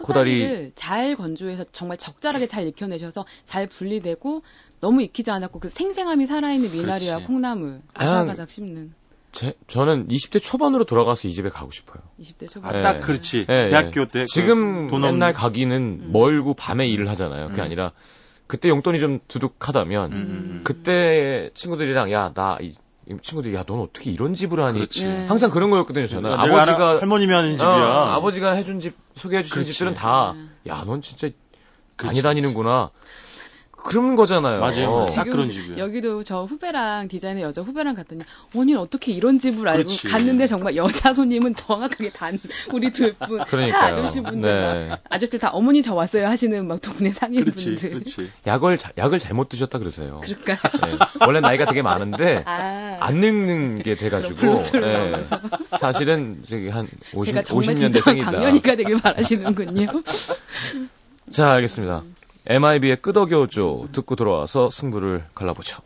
Speaker 3: 코다리. 잘 건조해서 정말 적절하게 잘 익혀내셔서 잘 분리되고 너무 익히지 않았고 그 생생함이 살아있는 미나리와 그렇지. 콩나물 아삭아삭 씹는.
Speaker 1: 제, 저는 20대 초반으로 돌아가서 이 집에 가고 싶어요.
Speaker 3: 20대 초반.
Speaker 2: 아, 딱 네. 그렇지. 네, 대학교 때.
Speaker 1: 지금 그 맨날 가기는 음. 멀고 밤에 일을 하잖아요. 그게 음. 아니라 그때 용돈이 좀 두둑하다면 음. 음, 음. 그때 친구들이랑 야 나 이 친구들이 야 넌 어떻게 이런 집을 하니 네. 항상 그런 거였거든요 저는
Speaker 2: 아버지가 할머님이 하는 집이야 어,
Speaker 1: 아버지가 해준 집 소개해 주신 집들은 다 야 넌 진짜 많이 다니는구나 그런 거잖아요.
Speaker 2: 맞아요. 어. 딱 그런 집이에요.
Speaker 3: 여기도 저 후배랑 디자이너 여자 후배랑 갔더니 언니 어떻게 이런 집을 알고 그렇지. 갔는데 정말 여자 손님은 정확하게 단 우리 둘 분, [laughs] 다 아저씨 분들, 네. 아저씨들 다 어머니 저 왔어요 하시는 막 동네 상인분들.
Speaker 2: 그렇지. [laughs]
Speaker 1: 약을 약을 잘못 드셨다 그러세요.
Speaker 3: 그럴까? 네.
Speaker 1: 원래 나이가 되게 많은데 [laughs] 아. 안 늙는 게 돼가지고 네. 사실은 저기 한 50, 50년대생이다.
Speaker 3: 강연이가 되길 바라시는군요.
Speaker 1: 자 알겠습니다. MIB의 끄덕여줘 듣고 들어와서 승부를 갈라보죠.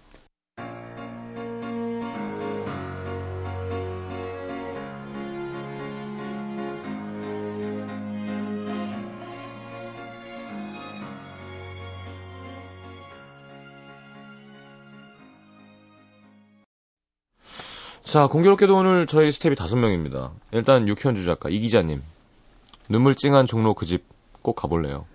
Speaker 1: 자, 공교롭게도 오늘 저희 스텝이 다섯 명입니다. 일단 육현주 작가, 이 기자님. 눈물 찡한 종로 그 집 꼭 가볼래요.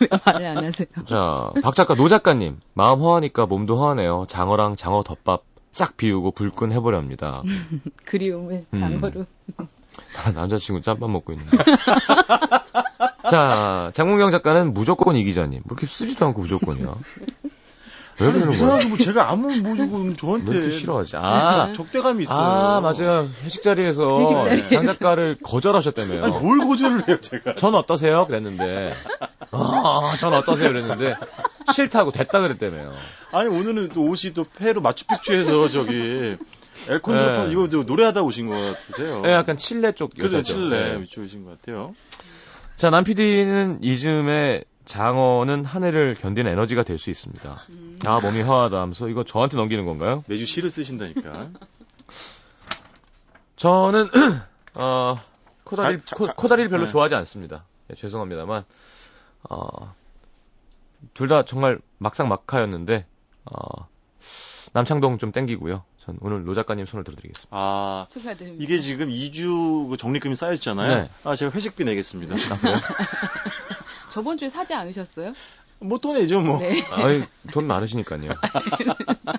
Speaker 3: 왜 [laughs] 말을 안 하세요?
Speaker 1: 자, 박 작가, 노 작가님. 마음 허하니까 몸도 허하네요. 장어랑 장어 덮밥 싹 비우고 불끈 해보려 합니다. [laughs]
Speaker 3: 그리움을 음. 장어로. 음.
Speaker 1: 남자친구 짬밥 먹고 있는데. [laughs] 자, 장문경 작가는 무조건 이 기자님. 뭐 이렇게 쓰지도 않고 무조건이야.
Speaker 2: 왜 그러는 이상하게 뭐 제가 아무 모르고 저한테
Speaker 1: 싫어하지? 아,
Speaker 2: 적대감이 있어요.
Speaker 1: 아, 맞아요. 회식 자리에서. 장 작가를 거절하셨다며요.
Speaker 2: 아니, 뭘 거절을 해요, 제가?
Speaker 1: 전 어떠세요? 그랬는데. 아, 전 어떠세요? 그랬는데. 싫다고 됐다 그랬다며요.
Speaker 2: 아니, 오늘은 또 옷이 또 폐로 마추픽추에서 저기 에어컨 네. 이거 노래하다 오신 것 같으세요?
Speaker 1: 네, 약간 칠레 쪽
Speaker 2: 그죠, 칠레 네. 쪽이신 것 같아요.
Speaker 1: 자, 남 PD는 이즈음에 장어는 한 해를 견디는 에너지가 될 수 있습니다. 음. 아, 몸이 허하다 하면서 이거 저한테 넘기는 건가요?
Speaker 2: 매주 시를 쓰신다니까. [laughs]
Speaker 1: 저는, [clears throat] 어, 코다리, 자, 자, 코, 다리를 별로 네. 좋아하지 않습니다. 네, 죄송합니다만, 어, 둘 다 정말 막상 막하였는데, 어, 남창동 좀 땡기고요. 전 오늘 노 작가님 손을 들어드리겠습니다.
Speaker 3: 아, 축하드립니다.
Speaker 2: 이게 지금 2주 그 적립금이 쌓였잖아요. 네. 아, 제가 회식비 내겠습니다. 아, 그래요? [laughs]
Speaker 3: 저번 주에 사지 않으셨어요?
Speaker 2: 뭐또 내죠, 뭐. 네. [laughs]
Speaker 1: 아이, 돈 많으시니까요.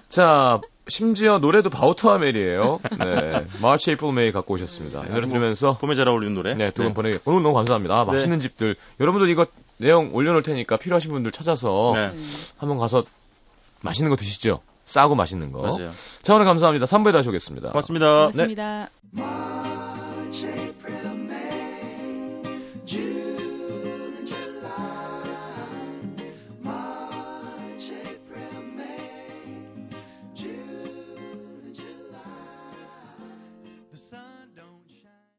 Speaker 1: 자, 심지어 노래도 바우터하멜이에요. 네. 마치 에이플 메이 갖고 오셨습니다. 이 노래 뭐 들으면서.
Speaker 2: 봄에 잘 어울리는 노래.
Speaker 1: 네, 두분 네. 보내, 오늘 너무 감사합니다. 아, 맛있는 네. 집들. 여러분들 이거 내용 올려놓을 테니까 필요하신 분들 찾아서 네. 한번 가서 맛있는 거 드시죠. 싸고 맛있는 거.
Speaker 2: 맞아요.
Speaker 1: 자, 오늘 감사합니다. 3부에 다시 오겠습니다.
Speaker 2: 고맙습니다.
Speaker 3: 고맙습니다. 네.